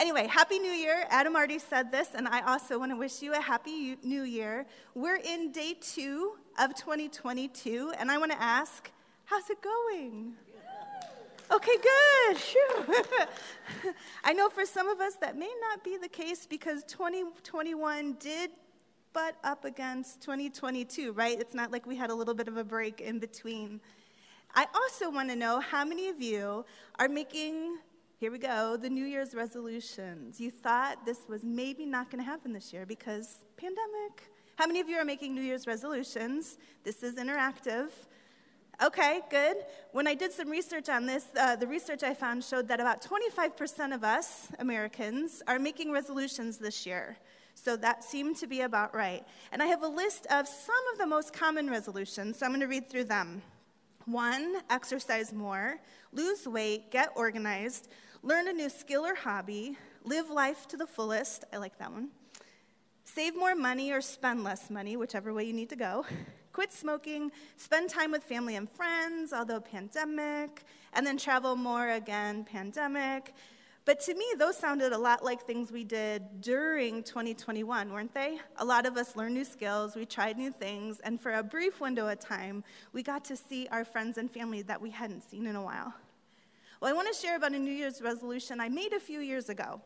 Anyway, Happy New Year. Adam already said this, and I also want to wish you a Happy New Year. We're in day two of 2022, and I want to ask, how's it going? Okay, good. I know for some of us that may not be the case because 2021 did butt up against 2022, right? It's not like we had a little bit of a break in between. I also want to know how many of you are making, here we go, the New Year's resolutions. You thought this was maybe not going to happen this year because pandemic. How many of you are making New Year's resolutions? This is interactive. Okay, good. When I did some research on this, uh, the research I found showed that about 25% of us Americans are making resolutions this year. So that seemed to be about right. And I have a list of some of the most common resolutions, so I'm going to read through them. One, exercise more, lose weight, get organized, learn a new skill or hobby, live life to the fullest. I like that one. Save more money or spend less money, whichever way you need to go quit smoking, spend time with family and friends, although pandemic, and then travel more again, pandemic. But to me, those sounded a lot like things we did during 2021, weren't they? A lot of us learned new skills, we tried new things, and for a brief window of time, we got to see our friends and family that we hadn't seen in a while. Well, I want to share about a New Year's resolution I made a few years ago.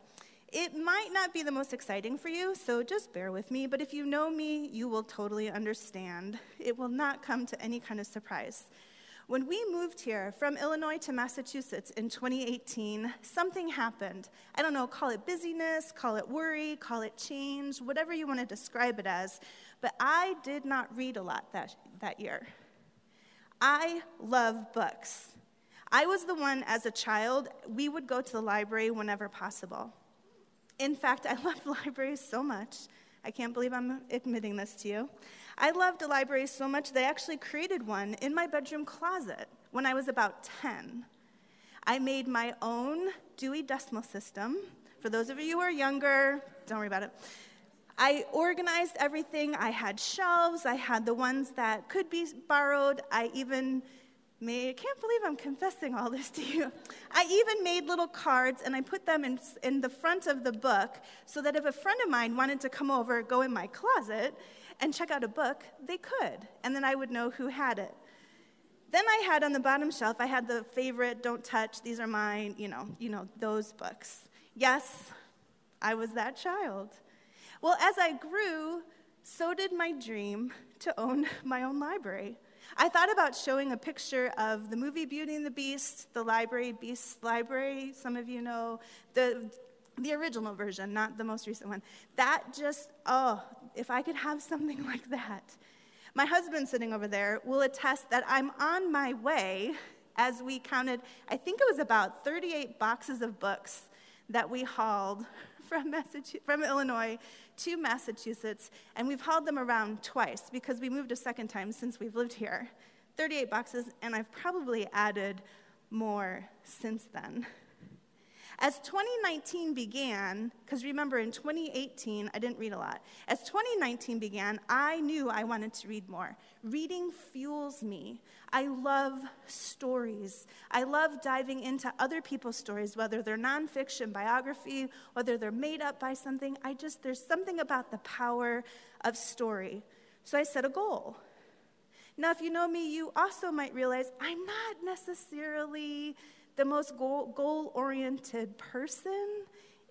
It might not be the most exciting for you, so just bear with me, but if you know me, you will totally understand. It will not come to any kind of surprise. When we moved here from Illinois to Massachusetts in 2018, something happened. I don't know, call it busyness, call it worry, call it change, whatever you want to describe it as, but I did not read a lot that, that year. I love books. I was the one as a child, we would go to the library whenever possible. In fact, I loved libraries so much. I can't believe I'm admitting this to you. I loved a library so much they actually created one in my bedroom closet when I was about 10. I made my own Dewey Decimal System. For those of you who are younger, don't worry about it. I organized everything. I had shelves. I had the ones that could be borrowed. I even made, I can't believe I'm confessing all this to you. I even made little cards and I put them in, in the front of the book so that if a friend of mine wanted to come over, go in my closet, and check out a book, they could. And then I would know who had it. Then I had on the bottom shelf, I had the favorite, don't touch, these are mine, you know, you know, those books. Yes, I was that child. Well, as I grew, so did my dream to own my own library. I thought about showing a picture of the movie Beauty and the Beast, the library, Beast Library. Some of you know the, the original version, not the most recent one. That just, oh, if I could have something like that. My husband sitting over there will attest that I'm on my way as we counted, I think it was about 38 boxes of books that we hauled from, Massachusetts, from Illinois to Massachusetts, and we've hauled them around twice because we moved a second time since we've lived here. 38 boxes, and I've probably added more since then. As 2019 began, because remember in 2018, I didn't read a lot. As 2019 began, I knew I wanted to read more. Reading fuels me. I love stories. I love diving into other people's stories, whether they're nonfiction, biography, whether they're made up by something. I just, there's something about the power of story. So I set a goal. Now, if you know me, you also might realize I'm not necessarily the most goal oriented person.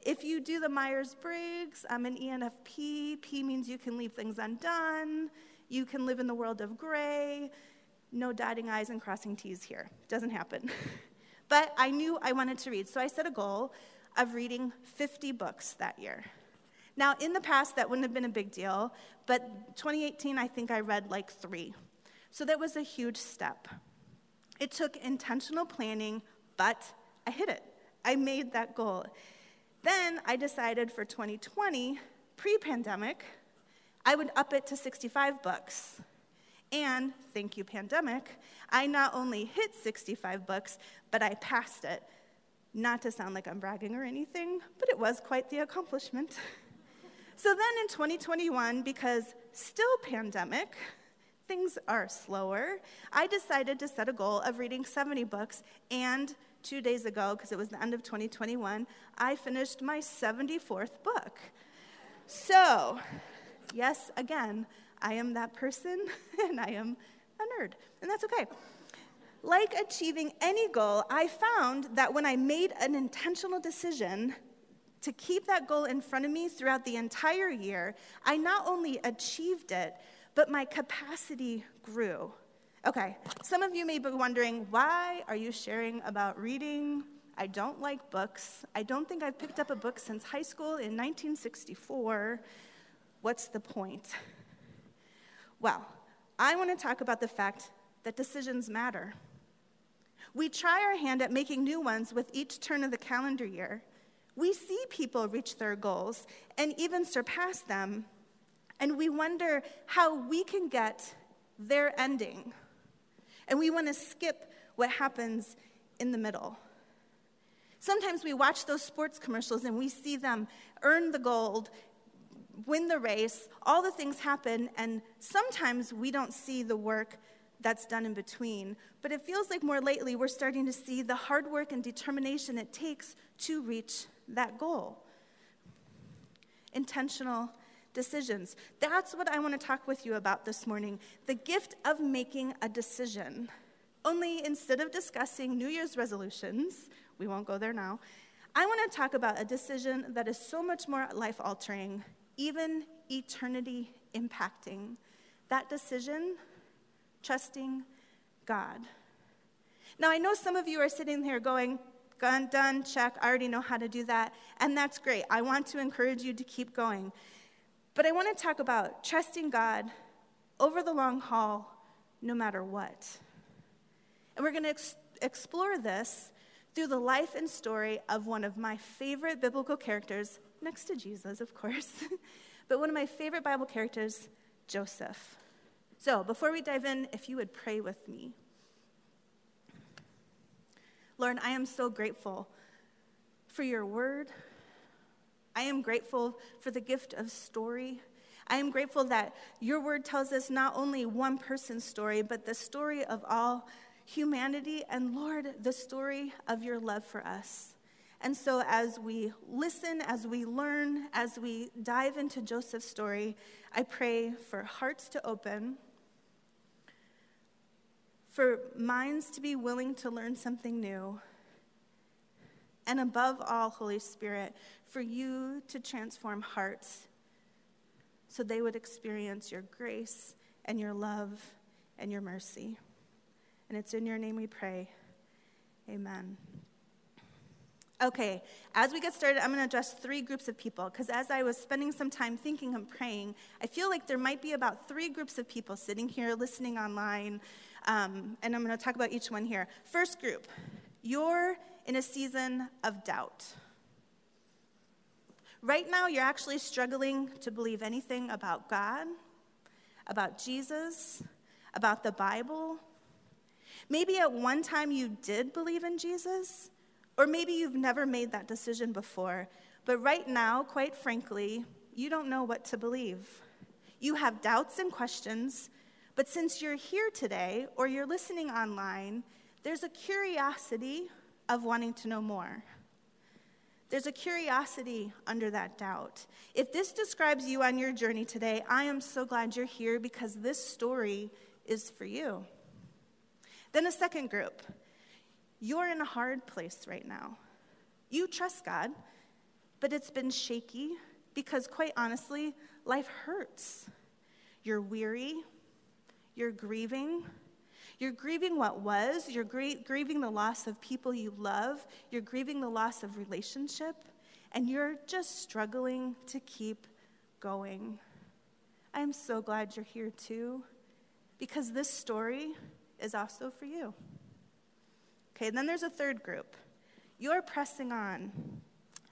If you do the Myers Briggs, I'm an ENFP. P means you can leave things undone. You can live in the world of gray. No dotting I's and crossing T's here. Doesn't happen. but I knew I wanted to read, so I set a goal of reading 50 books that year. Now, in the past, that wouldn't have been a big deal, but 2018, I think I read like three. So that was a huge step. It took intentional planning, but I hit it. I made that goal. Then I decided for 2020, pre pandemic, I would up it to 65 books. And thank you, pandemic, I not only hit 65 books, but I passed it. Not to sound like I'm bragging or anything, but it was quite the accomplishment. so then in 2021, because still pandemic, things are slower, I decided to set a goal of reading 70 books and two days ago, because it was the end of 2021, I finished my 74th book. So, yes, again, I am that person and I am a nerd, and that's okay. Like achieving any goal, I found that when I made an intentional decision to keep that goal in front of me throughout the entire year, I not only achieved it, but my capacity grew. Okay, some of you may be wondering why are you sharing about reading? I don't like books. I don't think I've picked up a book since high school in 1964. What's the point? Well, I want to talk about the fact that decisions matter. We try our hand at making new ones with each turn of the calendar year. We see people reach their goals and even surpass them, and we wonder how we can get their ending. And we want to skip what happens in the middle. Sometimes we watch those sports commercials and we see them earn the gold, win the race, all the things happen, and sometimes we don't see the work that's done in between. But it feels like more lately we're starting to see the hard work and determination it takes to reach that goal. Intentional decisions. That's what I want to talk with you about this morning the gift of making a decision. Only instead of discussing New Year's resolutions, we won't go there now, I want to talk about a decision that is so much more life altering, even eternity impacting. That decision, trusting God. Now, I know some of you are sitting here going, Done, done, check. I already know how to do that. And that's great. I want to encourage you to keep going. But I want to talk about trusting God over the long haul, no matter what. And we're going to ex- explore this through the life and story of one of my favorite biblical characters, next to Jesus, of course, but one of my favorite Bible characters, Joseph. So, before we dive in, if you would pray with me. Lord, I am so grateful for your word. I am grateful for the gift of story. I am grateful that your word tells us not only one person's story, but the story of all humanity, and Lord, the story of your love for us. And so, as we listen, as we learn, as we dive into Joseph's story, I pray for hearts to open for minds to be willing to learn something new. And above all, Holy Spirit, for you to transform hearts so they would experience your grace and your love and your mercy. And it's in your name we pray. Amen. Okay, as we get started, I'm going to address three groups of people because as I was spending some time thinking and praying, I feel like there might be about three groups of people sitting here, listening online, um, and I'm going to talk about each one here. First group, you're in a season of doubt. Right now, you're actually struggling to believe anything about God, about Jesus, about the Bible. Maybe at one time you did believe in Jesus, or maybe you've never made that decision before. But right now, quite frankly, you don't know what to believe. You have doubts and questions, but since you're here today or you're listening online, there's a curiosity of wanting to know more. There's a curiosity under that doubt. If this describes you on your journey today, I am so glad you're here because this story is for you. Then a second group. You're in a hard place right now. You trust God, but it's been shaky because, quite honestly, life hurts. You're weary, you're grieving. You're grieving what was. You're grieving the loss of people you love. You're grieving the loss of relationship. And you're just struggling to keep going. I'm so glad you're here too, because this story is also for you. Okay, and then there's a third group. You're pressing on.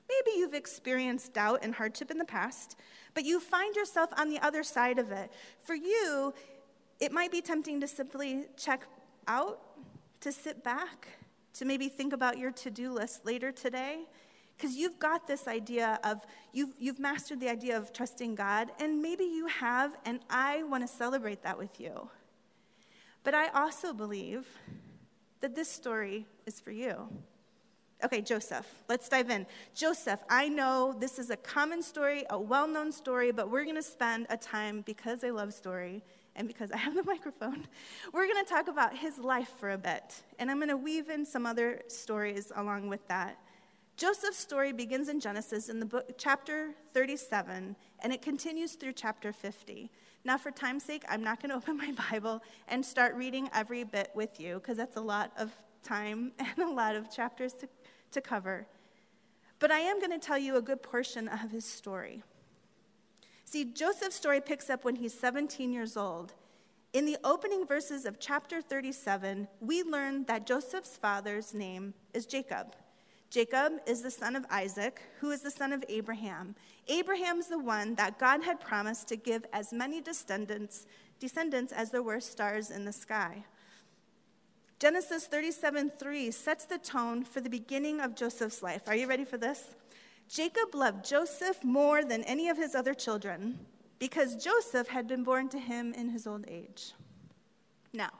Maybe you've experienced doubt and hardship in the past, but you find yourself on the other side of it. For you, it might be tempting to simply check out, to sit back, to maybe think about your to do list later today. Because you've got this idea of, you've, you've mastered the idea of trusting God, and maybe you have, and I want to celebrate that with you. But I also believe that this story is for you. Okay, Joseph. Let's dive in. Joseph, I know this is a common story, a well known story, but we're going to spend a time, because I love story and because I have the microphone, we're going to talk about his life for a bit. And I'm going to weave in some other stories along with that. Joseph's story begins in Genesis in the book, chapter 37, and it continues through chapter 50. Now, for time's sake, I'm not going to open my Bible and start reading every bit with you because that's a lot of time and a lot of chapters to, to cover. But I am going to tell you a good portion of his story. See, Joseph's story picks up when he's 17 years old. In the opening verses of chapter 37, we learn that Joseph's father's name is Jacob. Jacob is the son of Isaac, who is the son of Abraham. Abraham's the one that God had promised to give as many descendants, descendants as there were stars in the sky. Genesis 37 3 sets the tone for the beginning of Joseph's life. Are you ready for this? Jacob loved Joseph more than any of his other children because Joseph had been born to him in his old age. Now,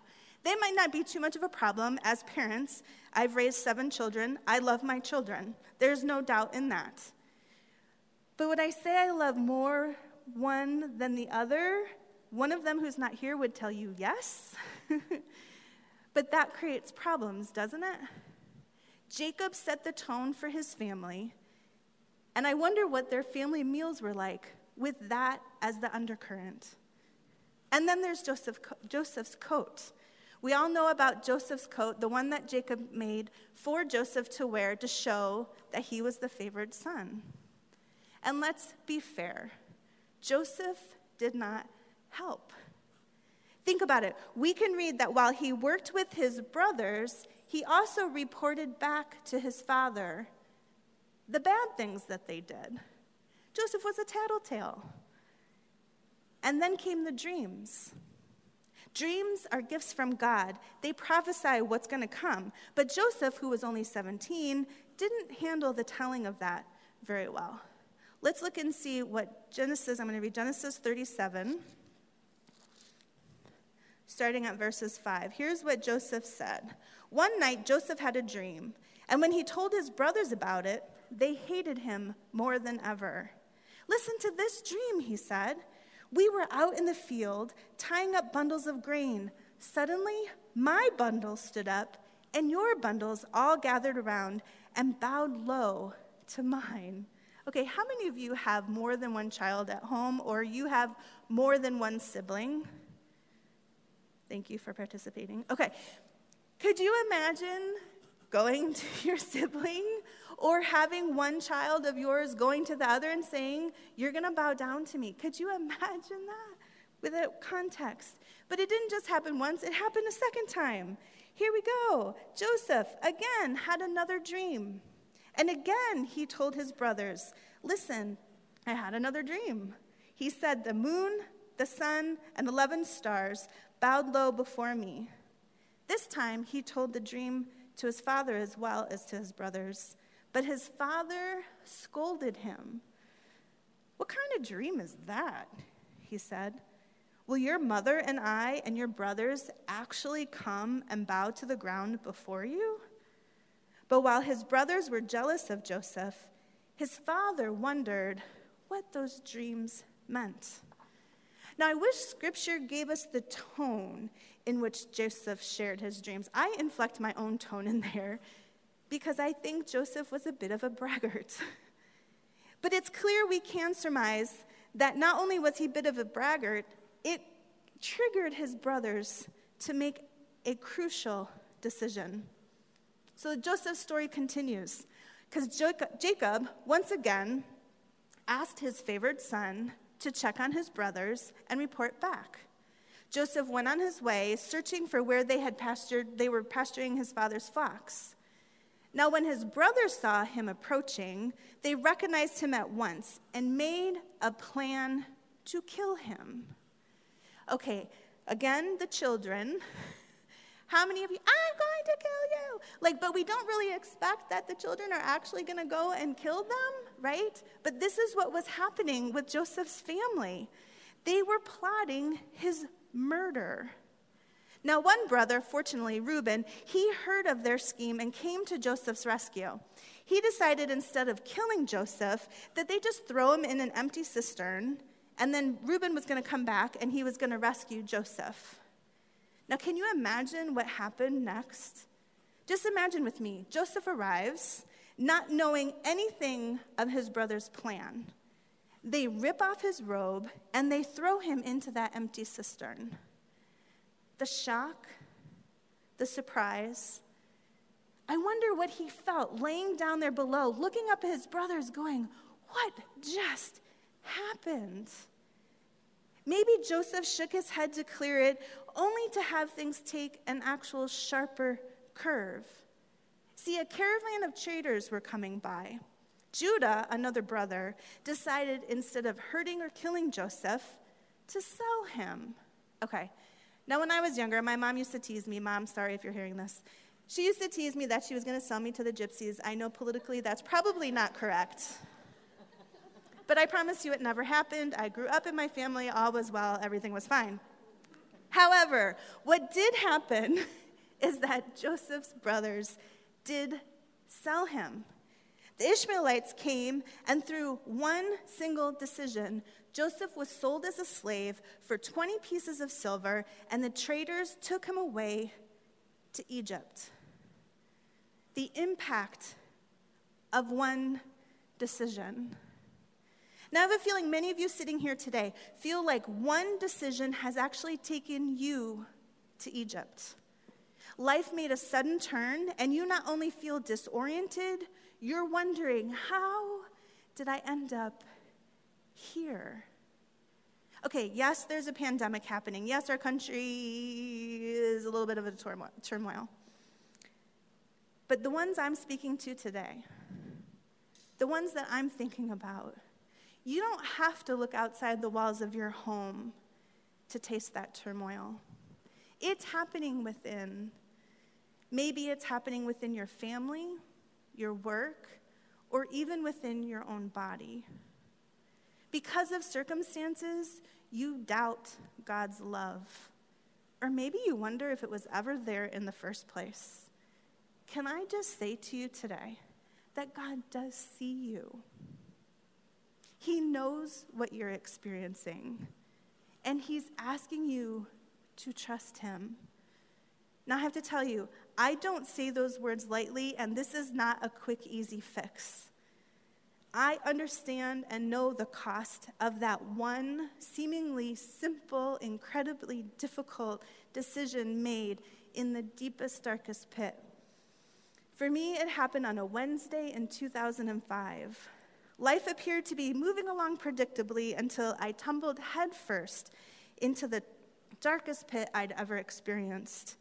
they might not be too much of a problem as parents. I've raised seven children. I love my children. There's no doubt in that. But would I say I love more one than the other? One of them who's not here would tell you yes. but that creates problems, doesn't it? Jacob set the tone for his family, and I wonder what their family meals were like with that as the undercurrent. And then there's Joseph, Joseph's coat. We all know about Joseph's coat, the one that Jacob made for Joseph to wear to show that he was the favored son. And let's be fair Joseph did not help. Think about it. We can read that while he worked with his brothers, he also reported back to his father the bad things that they did. Joseph was a tattletale. And then came the dreams. Dreams are gifts from God. They prophesy what's going to come. But Joseph, who was only 17, didn't handle the telling of that very well. Let's look and see what Genesis, I'm going to read Genesis 37, starting at verses 5. Here's what Joseph said One night, Joseph had a dream, and when he told his brothers about it, they hated him more than ever. Listen to this dream, he said. We were out in the field tying up bundles of grain. Suddenly, my bundle stood up, and your bundles all gathered around and bowed low to mine. Okay, how many of you have more than one child at home or you have more than one sibling? Thank you for participating. Okay, could you imagine going to your sibling or having one child of yours going to the other and saying, You're going to bow down to me? Could you imagine that with a context? But it didn't just happen once, it happened a second time. Here we go. Joseph, again, had another dream. And again, he told his brothers, Listen, I had another dream. He said, The moon, the sun, and 11 stars bowed low before me. This time, he told the dream to his father as well as to his brothers. But his father scolded him. What kind of dream is that? He said. Will your mother and I and your brothers actually come and bow to the ground before you? But while his brothers were jealous of Joseph, his father wondered what those dreams meant. Now, I wish scripture gave us the tone in which Joseph shared his dreams. I inflect my own tone in there because I think Joseph was a bit of a braggart. but it's clear we can surmise that not only was he a bit of a braggart, it triggered his brothers to make a crucial decision. So Joseph's story continues because Jacob, once again, asked his favored son to check on his brothers and report back. Joseph went on his way, searching for where they had pastured, they were pasturing his father's flocks. Now, when his brothers saw him approaching, they recognized him at once and made a plan to kill him. Okay, again, the children how many of you, I'm going to kill you? Like, but we don't really expect that the children are actually going to go and kill them, right? But this is what was happening with Joseph's family. They were plotting his murder. Now, one brother, fortunately Reuben, he heard of their scheme and came to Joseph's rescue. He decided instead of killing Joseph, that they just throw him in an empty cistern, and then Reuben was going to come back and he was going to rescue Joseph. Now, can you imagine what happened next? Just imagine with me Joseph arrives, not knowing anything of his brother's plan. They rip off his robe and they throw him into that empty cistern the shock, the surprise. I wonder what he felt laying down there below, looking up at his brothers, going, What just happened? Maybe Joseph shook his head to clear it, only to have things take an actual sharper curve. See, a caravan of traders were coming by. Judah, another brother, decided instead of hurting or killing Joseph, to sell him. Okay, now, when I was younger, my mom used to tease me. Mom, sorry if you're hearing this. She used to tease me that she was going to sell me to the gypsies. I know politically that's probably not correct. But I promise you it never happened. I grew up in my family, all was well, everything was fine. However, what did happen is that Joseph's brothers did sell him. The Ishmaelites came, and through one single decision, Joseph was sold as a slave for 20 pieces of silver, and the traders took him away to Egypt. The impact of one decision. Now, I have a feeling many of you sitting here today feel like one decision has actually taken you to Egypt. Life made a sudden turn, and you not only feel disoriented, you're wondering, how did I end up here? Okay, yes, there's a pandemic happening. Yes, our country is a little bit of a turmoil. But the ones I'm speaking to today, the ones that I'm thinking about, you don't have to look outside the walls of your home to taste that turmoil. It's happening within. Maybe it's happening within your family, your work, or even within your own body. Because of circumstances, you doubt God's love. Or maybe you wonder if it was ever there in the first place. Can I just say to you today that God does see you? He knows what you're experiencing, and He's asking you to trust Him. Now, I have to tell you, I don't say those words lightly, and this is not a quick, easy fix. I understand and know the cost of that one seemingly simple, incredibly difficult decision made in the deepest, darkest pit. For me, it happened on a Wednesday in 2005. Life appeared to be moving along predictably until I tumbled headfirst into the darkest pit I'd ever experienced.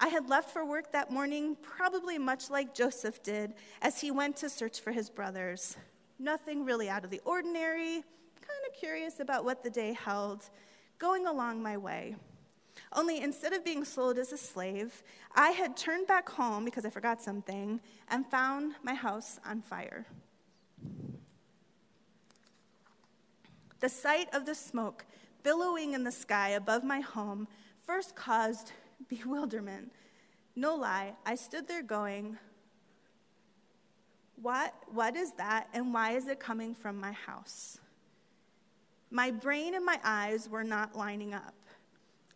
I had left for work that morning, probably much like Joseph did, as he went to search for his brothers. Nothing really out of the ordinary, kind of curious about what the day held, going along my way. Only instead of being sold as a slave, I had turned back home because I forgot something and found my house on fire. The sight of the smoke billowing in the sky above my home first caused bewilderment. No lie, I stood there going, what, what is that, and why is it coming from my house? My brain and my eyes were not lining up.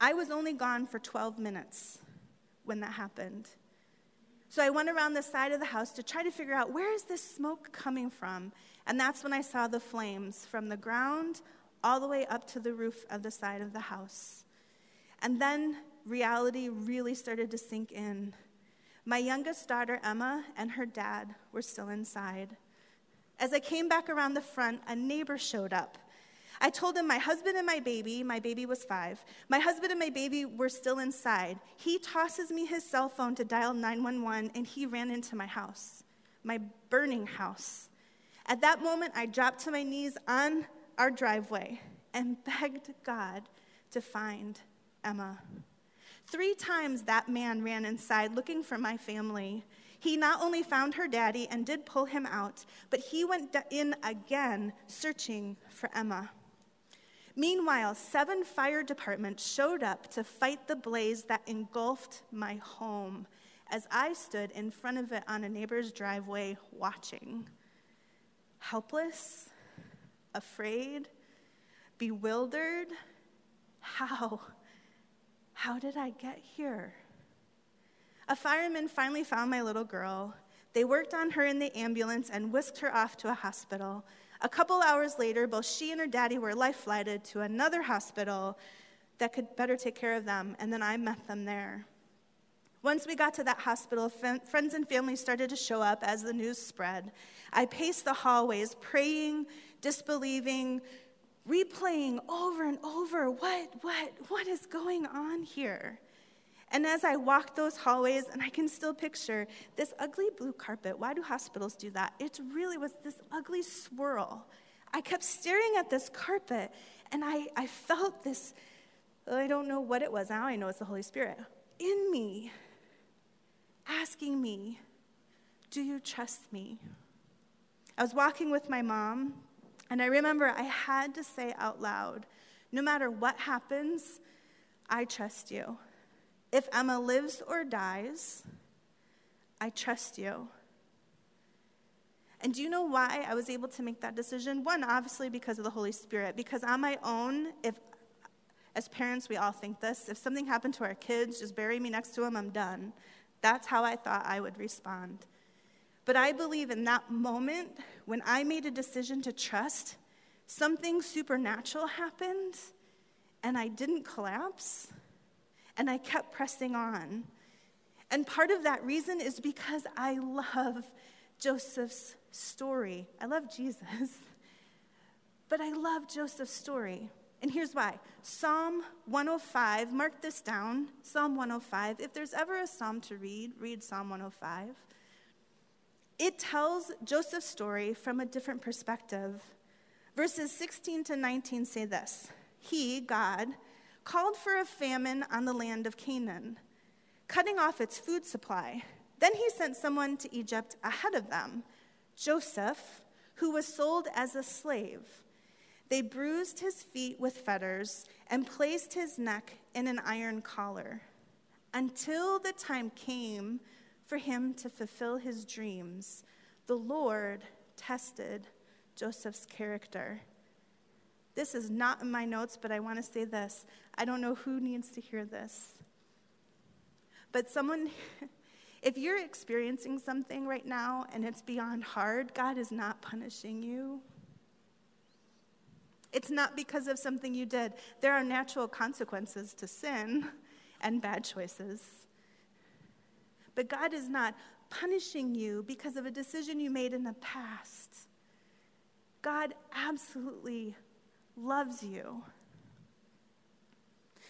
I was only gone for 12 minutes when that happened. So I went around the side of the house to try to figure out where is this smoke coming from? And that's when I saw the flames from the ground all the way up to the roof of the side of the house. And then reality really started to sink in. My youngest daughter, Emma, and her dad were still inside. As I came back around the front, a neighbor showed up. I told him my husband and my baby, my baby was five, my husband and my baby were still inside. He tosses me his cell phone to dial 911, and he ran into my house, my burning house. At that moment, I dropped to my knees on our driveway and begged God to find Emma. Three times that man ran inside looking for my family. He not only found her daddy and did pull him out, but he went in again searching for Emma. Meanwhile, seven fire departments showed up to fight the blaze that engulfed my home as I stood in front of it on a neighbor's driveway watching. Helpless, afraid, bewildered. How? How did I get here? A fireman finally found my little girl. They worked on her in the ambulance and whisked her off to a hospital. A couple hours later, both she and her daddy were life flighted to another hospital that could better take care of them, and then I met them there. Once we got to that hospital, friends and family started to show up as the news spread. I paced the hallways, praying, disbelieving, replaying over and over what, what, what is going on here? And as I walked those hallways, and I can still picture this ugly blue carpet. Why do hospitals do that? It really was this ugly swirl. I kept staring at this carpet, and I, I felt this I don't know what it was. Now I know it's the Holy Spirit in me, asking me, Do you trust me? I was walking with my mom, and I remember I had to say out loud, No matter what happens, I trust you. If Emma lives or dies, I trust you. And do you know why I was able to make that decision? One, obviously because of the Holy Spirit. Because on my own, if as parents, we all think this if something happened to our kids, just bury me next to them, I'm done. That's how I thought I would respond. But I believe in that moment, when I made a decision to trust, something supernatural happened, and I didn't collapse and I kept pressing on. And part of that reason is because I love Joseph's story. I love Jesus, but I love Joseph's story. And here's why Psalm 105, mark this down Psalm 105. If there's ever a psalm to read, read Psalm 105. It tells Joseph's story from a different perspective. Verses 16 to 19 say this He, God, called for a famine on the land of Canaan, cutting off its food supply. Then he sent someone to Egypt ahead of them, Joseph, who was sold as a slave. They bruised his feet with fetters and placed his neck in an iron collar until the time came for him to fulfill his dreams. The Lord tested Joseph's character. This is not in my notes, but I want to say this. I don't know who needs to hear this. But someone, if you're experiencing something right now and it's beyond hard, God is not punishing you. It's not because of something you did. There are natural consequences to sin and bad choices. But God is not punishing you because of a decision you made in the past. God absolutely loves you.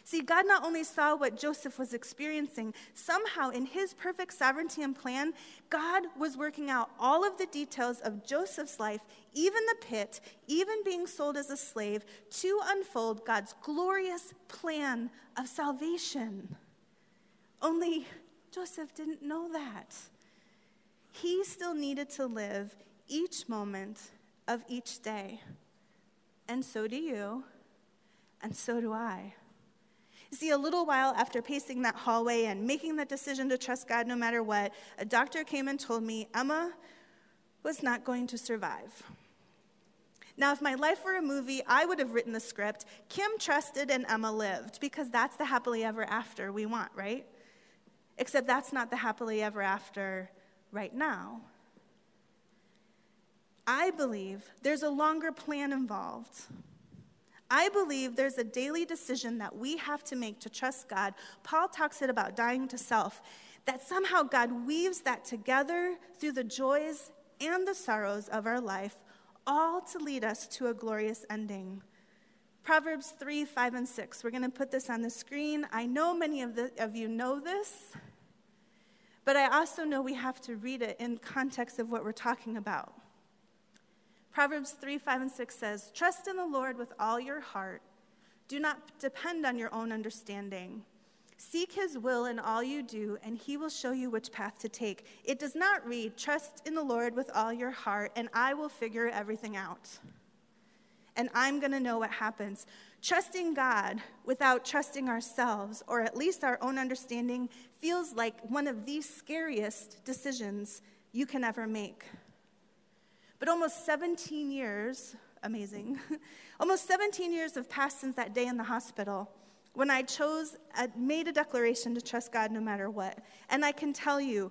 See, God not only saw what Joseph was experiencing, somehow in his perfect sovereignty and plan, God was working out all of the details of Joseph's life, even the pit, even being sold as a slave, to unfold God's glorious plan of salvation. Only Joseph didn't know that. He still needed to live each moment of each day. And so do you, and so do I. See, a little while after pacing that hallway and making that decision to trust God no matter what, a doctor came and told me Emma was not going to survive. Now, if my life were a movie, I would have written the script Kim trusted and Emma lived, because that's the happily ever after we want, right? Except that's not the happily ever after right now. I believe there's a longer plan involved. I believe there's a daily decision that we have to make to trust God. Paul talks it about dying to self, that somehow God weaves that together through the joys and the sorrows of our life, all to lead us to a glorious ending. Proverbs 3, 5, and 6. We're going to put this on the screen. I know many of, the, of you know this, but I also know we have to read it in context of what we're talking about. Proverbs 3 5 and 6 says, Trust in the Lord with all your heart. Do not depend on your own understanding. Seek his will in all you do, and he will show you which path to take. It does not read, Trust in the Lord with all your heart, and I will figure everything out. And I'm going to know what happens. Trusting God without trusting ourselves, or at least our own understanding, feels like one of the scariest decisions you can ever make. But almost 17 years, amazing, almost 17 years have passed since that day in the hospital when I chose, I made a declaration to trust God no matter what. And I can tell you,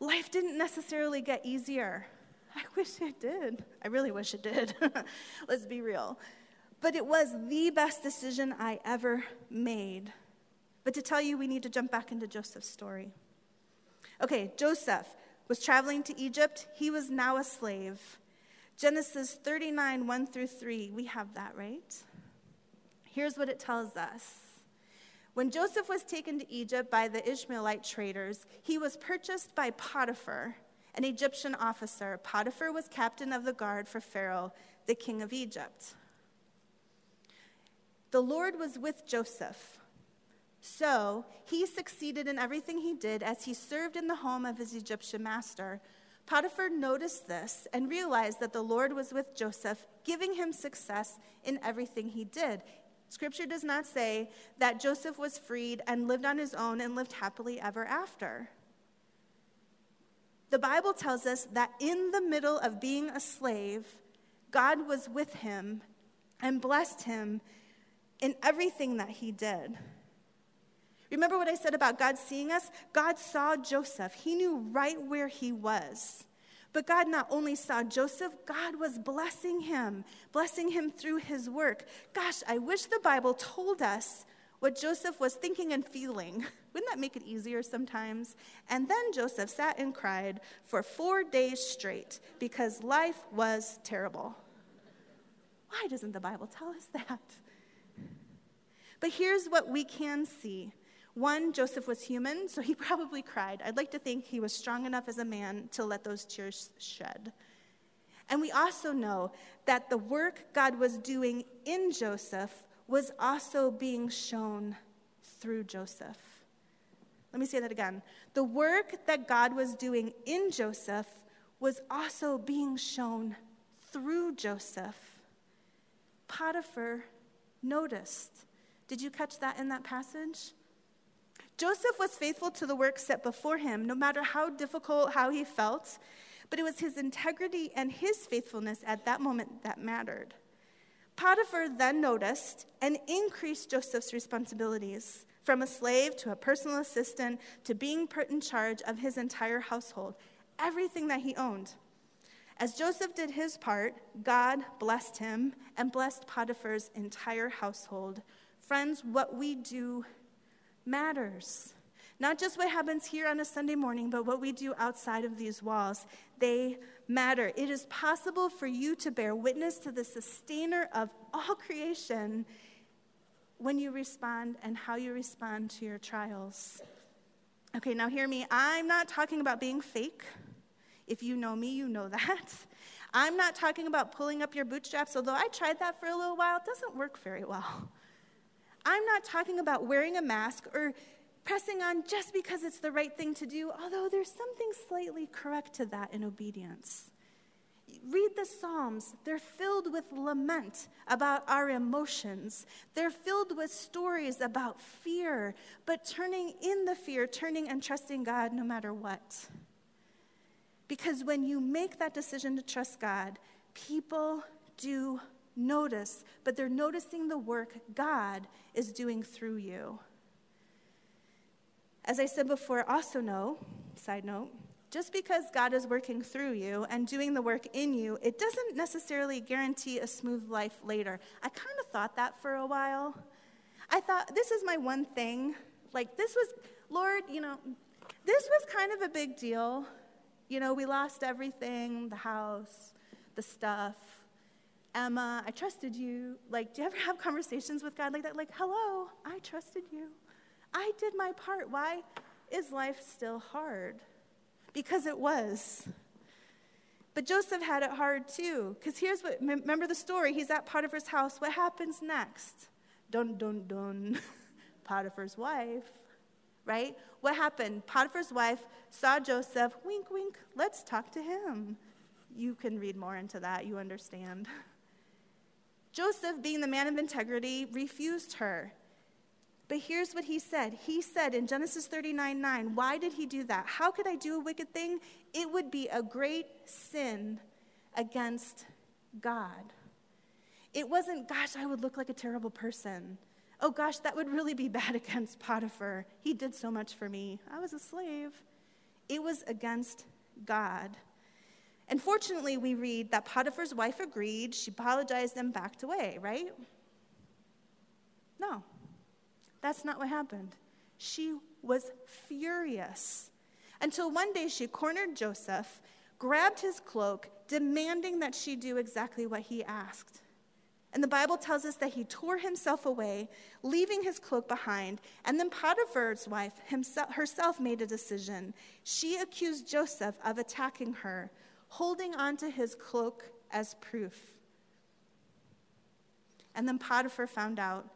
life didn't necessarily get easier. I wish it did. I really wish it did. Let's be real. But it was the best decision I ever made. But to tell you, we need to jump back into Joseph's story. Okay, Joseph was traveling to Egypt. He was now a slave. Genesis 39, 1 through 3. We have that, right? Here's what it tells us. When Joseph was taken to Egypt by the Ishmaelite traders, he was purchased by Potiphar, an Egyptian officer. Potiphar was captain of the guard for Pharaoh, the king of Egypt. The Lord was with Joseph. So he succeeded in everything he did as he served in the home of his Egyptian master. Potiphar noticed this and realized that the Lord was with Joseph, giving him success in everything he did. Scripture does not say that Joseph was freed and lived on his own and lived happily ever after. The Bible tells us that in the middle of being a slave, God was with him and blessed him in everything that he did. Remember what I said about God seeing us? God saw Joseph, he knew right where he was. But God not only saw Joseph, God was blessing him, blessing him through his work. Gosh, I wish the Bible told us what Joseph was thinking and feeling. Wouldn't that make it easier sometimes? And then Joseph sat and cried for four days straight because life was terrible. Why doesn't the Bible tell us that? But here's what we can see one, Joseph was human, so he probably cried. I'd like to think he was strong enough as a man to let those tears shed. And we also know that the work God was doing in Joseph was also being shown through Joseph. Let me say that again. The work that God was doing in Joseph was also being shown through Joseph. Potiphar noticed. Did you catch that in that passage? Joseph was faithful to the work set before him, no matter how difficult, how he felt, but it was his integrity and his faithfulness at that moment that mattered. Potiphar then noticed and increased Joseph's responsibilities from a slave to a personal assistant to being put in charge of his entire household, everything that he owned. As Joseph did his part, God blessed him and blessed Potiphar's entire household. Friends, what we do matters. Not just what happens here on a Sunday morning, but what we do outside of these walls. They matter. It is possible for you to bear witness to the sustainer of all creation when you respond and how you respond to your trials. Okay, now hear me. I'm not talking about being fake. If you know me, you know that. I'm not talking about pulling up your bootstraps, although I tried that for a little while. It doesn't work very well. I'm not talking about wearing a mask or pressing on just because it's the right thing to do, although there's something slightly correct to that in obedience. Read the Psalms. They're filled with lament about our emotions. They're filled with stories about fear, but turning in the fear, turning and trusting God no matter what. Because when you make that decision to trust God, people do notice, but they're noticing the work God is doing through you. As I said before, also know, side note, just because God is working through you and doing the work in you, it doesn't necessarily guarantee a smooth life later. I kind of thought that for a while. I thought, this is my one thing. Like, this was, Lord, you know, this was kind of a big deal. You know, we lost everything the house, the stuff. Emma, I trusted you. Like, do you ever have conversations with God like that? Like, hello, I trusted you. I did my part. Why is life still hard? Because it was. But Joseph had it hard too. Because here's what remember the story. He's at Potiphar's house. What happens next? Dun, dun, dun. Potiphar's wife, right? What happened? Potiphar's wife saw Joseph. Wink, wink. Let's talk to him. You can read more into that. You understand. Joseph, being the man of integrity, refused her. But here's what he said. He said in Genesis 39 9, Why did he do that? How could I do a wicked thing? It would be a great sin against God. It wasn't, gosh, I would look like a terrible person. Oh, gosh, that would really be bad against Potiphar. He did so much for me. I was a slave. It was against God. And fortunately, we read that Potiphar's wife agreed. She apologized and backed away, right? No, that's not what happened. She was furious until one day she cornered Joseph, grabbed his cloak, demanding that she do exactly what he asked. And the Bible tells us that he tore himself away, leaving his cloak behind. And then Potiphar's wife himself, herself made a decision. She accused Joseph of attacking her, holding onto his cloak as proof. And then Potiphar found out,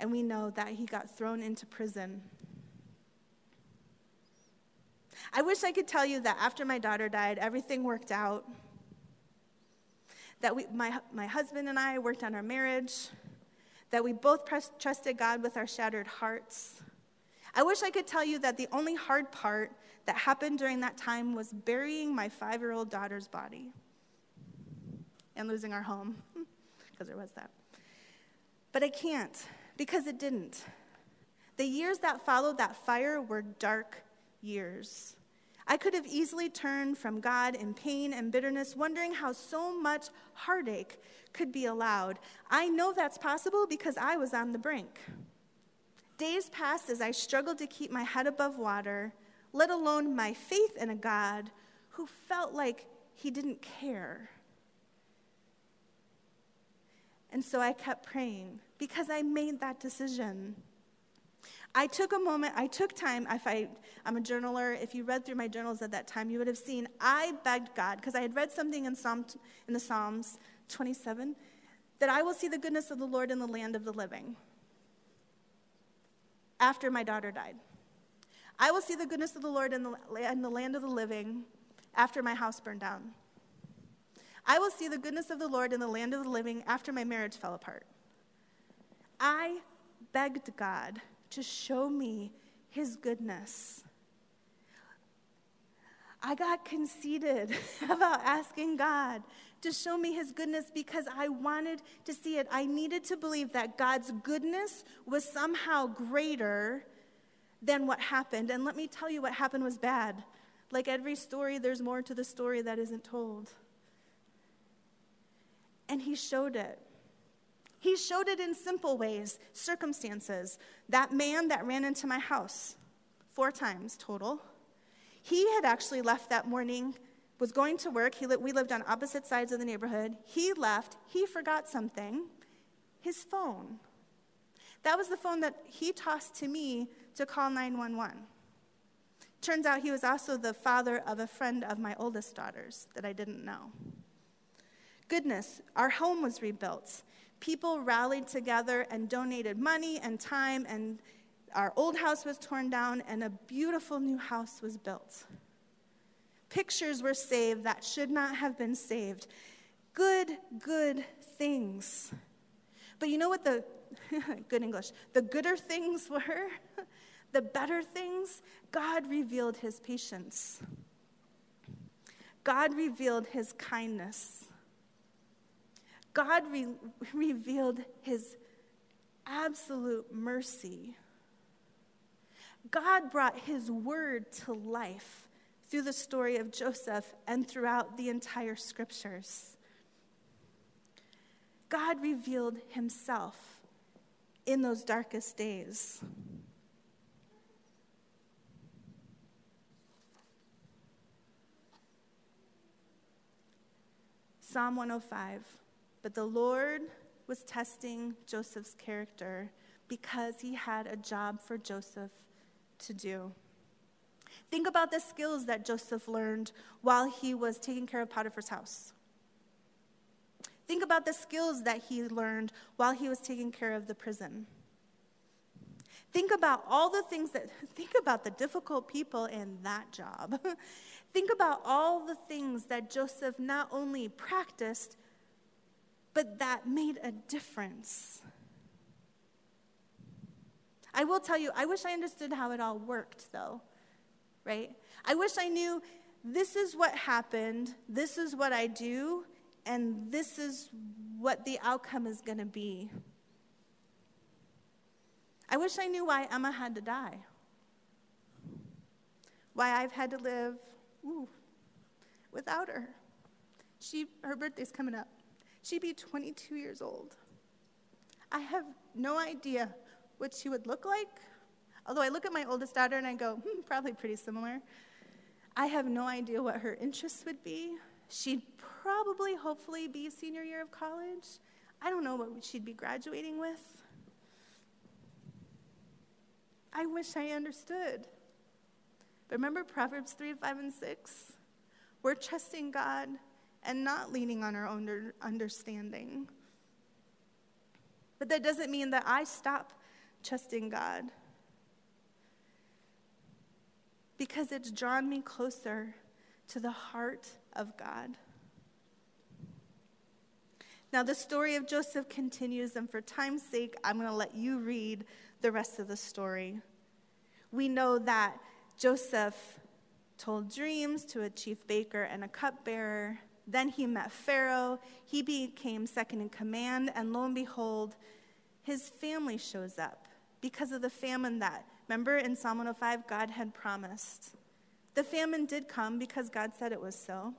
and we know that he got thrown into prison. I wish I could tell you that after my daughter died, everything worked out that we, my, my husband and I worked on our marriage, that we both trusted God with our shattered hearts. I wish I could tell you that the only hard part that happened during that time was burying my five year old daughter's body and losing our home, because there was that. But I can't, because it didn't. The years that followed that fire were dark years. I could have easily turned from God in pain and bitterness, wondering how so much heartache could be allowed. I know that's possible because I was on the brink. Days passed as I struggled to keep my head above water, let alone my faith in a God who felt like he didn't care. And so I kept praying because I made that decision. I took a moment, I took time. If I, I'm a journaler. If you read through my journals at that time, you would have seen I begged God, because I had read something in, Psalm, in the Psalms 27, that I will see the goodness of the Lord in the land of the living after my daughter died. I will see the goodness of the Lord in the, in the land of the living after my house burned down. I will see the goodness of the Lord in the land of the living after my marriage fell apart. I begged God to show me his goodness. I got conceited about asking God to show me his goodness because I wanted to see it. I needed to believe that God's goodness was somehow greater than what happened. And let me tell you, what happened was bad. Like every story, there's more to the story that isn't told. And he showed it. He showed it in simple ways, circumstances. That man that ran into my house four times total, he had actually left that morning, was going to work. He we lived on opposite sides of the neighborhood. He left, he forgot something his phone. That was the phone that he tossed to me to call 911. Turns out he was also the father of a friend of my oldest daughters that I didn't know. Goodness, our home was rebuilt people rallied together and donated money and time, and our old house was torn down, and a beautiful new house was built. Pictures were saved that should not have been saved. Good, good things. But you know what the good English, the gooder things were? the better things? God revealed his patience. God revealed his kindness. God re- revealed his absolute mercy. God brought his word to life through the story of Joseph and throughout the entire scriptures. God revealed himself in those darkest days. Psalm 105. But the Lord was testing Joseph's character because he had a job for Joseph to do. Think about the skills that Joseph learned while he was taking care of Potiphar's house. Think about the skills that he learned while he was taking care of the prison. Think about all the things that, think about the difficult people in that job. think about all the things that Joseph not only practiced, but that made a difference. I will tell you, I wish I understood how it all worked, though, right? I wish I knew this is what happened, this is what I do, and this is what the outcome is going to be. I wish I knew why Emma had to die, why I've had to live ooh, without her. She, her birthday's coming up. She'd be 22 years old. I have no idea what she would look like. Although I look at my oldest daughter and I go, hmm, probably pretty similar. I have no idea what her interests would be. She'd probably, hopefully, be senior year of college. I don't know what she'd be graduating with. I wish I understood. But remember Proverbs 3, 5, and 6? We're trusting God and not leaning on our own understanding. But that doesn't mean that I stop trusting God because it's drawn me closer to the heart of God. Now, the story of Joseph continues, and for time's sake, I'm going to let you read the rest of the story. We know that Joseph told dreams to a chief baker and a cupbearer. Then he met Pharaoh. He became second in command, and lo and behold, his family shows up because of the famine that, remember in Psalm 105, God had promised. The famine did come because God said it was so.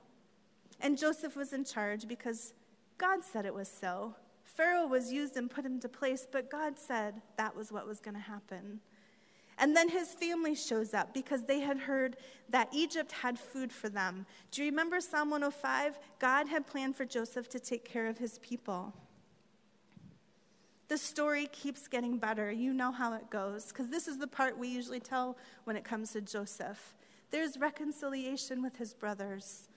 And Joseph was in charge because God said it was so. Pharaoh was used and put into place, but God said that was what was going to happen. And then his family shows up because they had heard that Egypt had food for them. Do you remember Psalm 105? God had planned for Joseph to take care of his people. The story keeps getting better. You know how it goes, because this is the part we usually tell when it comes to Joseph. There's reconciliation with his brothers.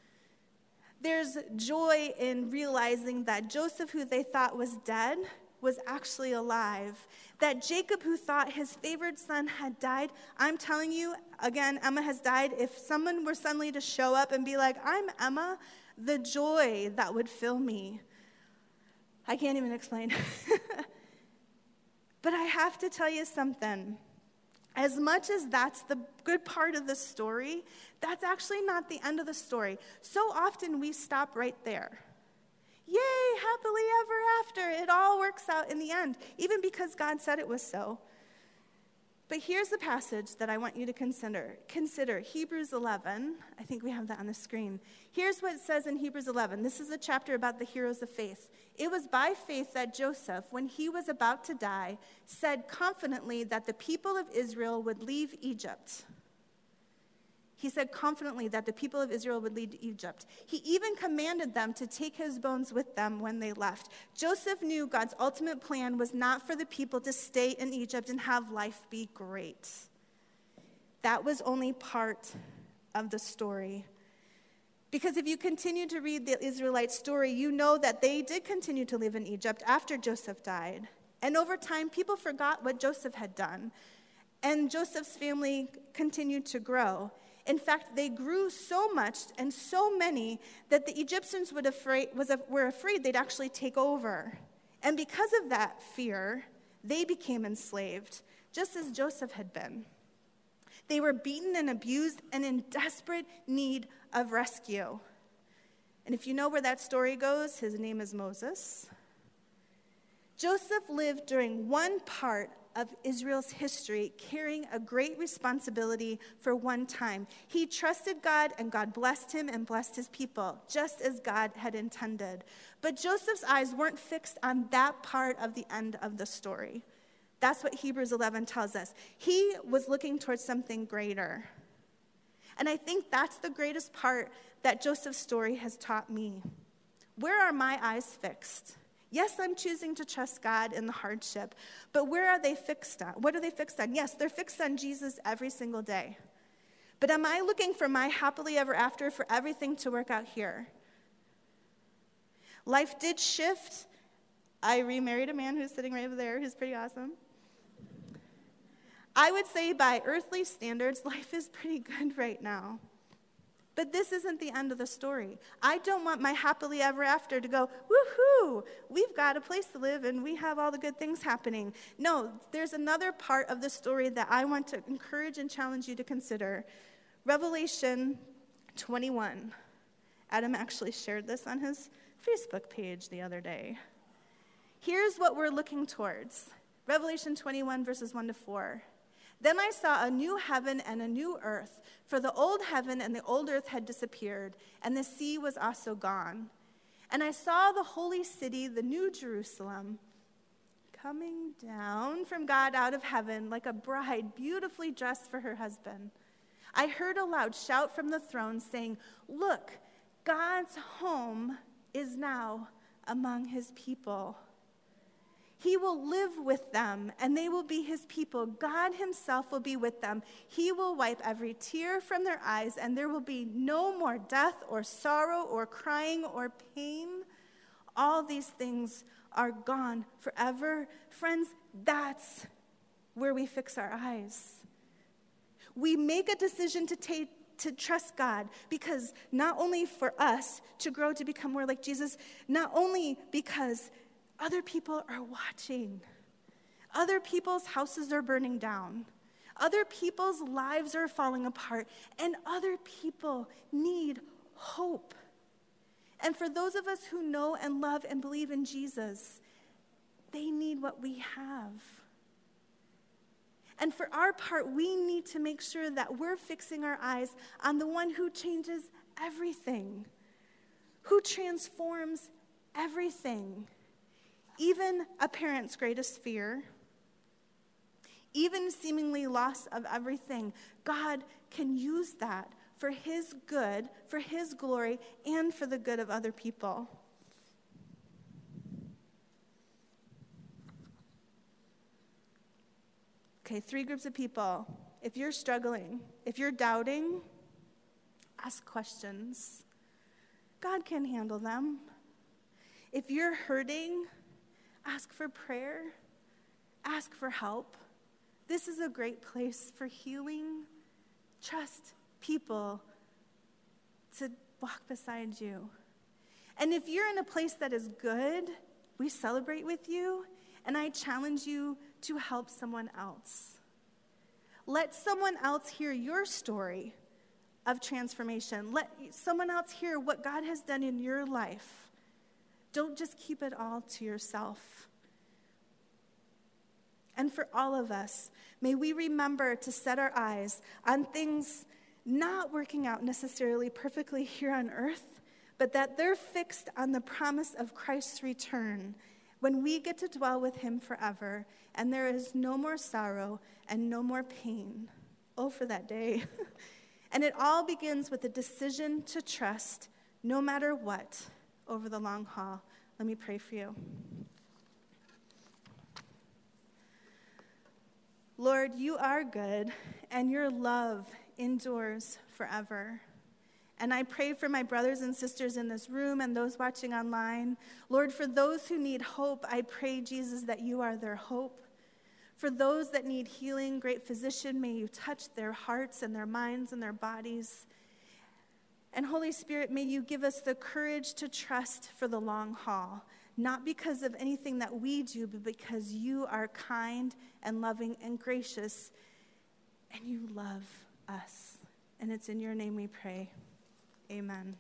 There's joy in realizing that Joseph, who they thought was dead, was actually alive. That Jacob, who thought his favored son had died, I'm telling you, again, Emma has died. If someone were suddenly to show up and be like, I'm Emma, the joy that would fill me. I can't even explain. But I have to tell you something. As much as that's the good part of the story, that's actually not the end of the story. So often we stop right there. Yay, happily ever after. It all works out in the end, even because God said it was so. But here's the passage that I want you to consider. Consider Hebrews 11. I think we have that on the screen. Here's what it says in Hebrews 11. This is a chapter about the heroes of faith. It was by faith that Joseph, when he was about to die, said confidently that the people of Israel would leave Egypt he said confidently that the people of Israel would lead Egypt. He even commanded them to take his bones with them when they left. Joseph knew God's ultimate plan was not for the people to stay in Egypt and have life be great. That was only part of the story. Because if you continue to read the Israelite story, you know that they did continue to live in Egypt after Joseph died. And over time, people forgot what Joseph had done. And Joseph's family continued to grow. In fact, they grew so much and so many that the Egyptians afraid, was, were afraid they'd actually take over. And because of that fear, they became enslaved, just as Joseph had been. They were beaten and abused and in desperate need of rescue. And if you know where that story goes, his name is Moses. Joseph lived during one part of Israel's history carrying a great responsibility for one time. He trusted God, and God blessed him and blessed his people, just as God had intended. But Joseph's eyes weren't fixed on that part of the end of the story. That's what Hebrews 11 tells us. He was looking towards something greater. And I think that's the greatest part that Joseph's story has taught me. Where are my eyes fixed? Yes, I'm choosing to trust God in the hardship, but where are they fixed on? What are they fixed on? Yes, they're fixed on Jesus every single day. But am I looking for my happily ever after for everything to work out here? Life did shift. I remarried a man who's sitting right over there, who's pretty awesome. I would say, by earthly standards, life is pretty good right now. But this isn't the end of the story. I don't want my happily ever after to go, woohoo, we've got a place to live and we have all the good things happening. No, there's another part of the story that I want to encourage and challenge you to consider. Revelation 21. Adam actually shared this on his Facebook page the other day. Here's what we're looking towards Revelation 21, verses 1 to 4. Then I saw a new heaven and a new earth, for the old heaven and the old earth had disappeared, and the sea was also gone. And I saw the holy city, the new Jerusalem, coming down from God out of heaven like a bride beautifully dressed for her husband. I heard a loud shout from the throne saying, Look, God's home is now among his people. He will live with them, and they will be his people. God himself will be with them. He will wipe every tear from their eyes, and there will be no more death or sorrow or crying or pain. All these things are gone forever. Friends, that's where we fix our eyes. We make a decision to take to trust God because not only for us to grow to become more like Jesus, not only because other people are watching. Other people's houses are burning down. Other people's lives are falling apart. And other people need hope. And for those of us who know and love and believe in Jesus, they need what we have. And for our part, we need to make sure that we're fixing our eyes on the one who changes everything, who transforms everything even a parent's greatest fear, even seemingly loss of everything, God can use that for His good, for His glory, and for the good of other people. Okay, three groups of people. If you're struggling, if you're doubting, ask questions. God can handle them. If you're hurting, ask for prayer, ask for help. This is a great place for healing. Trust people to walk beside you. And if you're in a place that is good, we celebrate with you, and I challenge you to help someone else. Let someone else hear your story of transformation. Let someone else hear what God has done in your life. Don't just keep it all to yourself. And for all of us, may we remember to set our eyes on things not working out necessarily perfectly here on earth, but that they're fixed on the promise of Christ's return when we get to dwell with him forever and there is no more sorrow and no more pain. Oh, for that day. and it all begins with a decision to trust no matter what over the long haul. Let me pray for you. Lord, you are good, and your love endures forever. And I pray for my brothers and sisters in this room and those watching online. Lord, for those who need hope, I pray, Jesus, that you are their hope. For those that need healing, great physician, may you touch their hearts and their minds and their bodies. And Holy Spirit, may you give us the courage to trust for the long haul, not because of anything that we do, but because you are kind and loving and gracious, and you love us. And it's in your name we pray. Amen.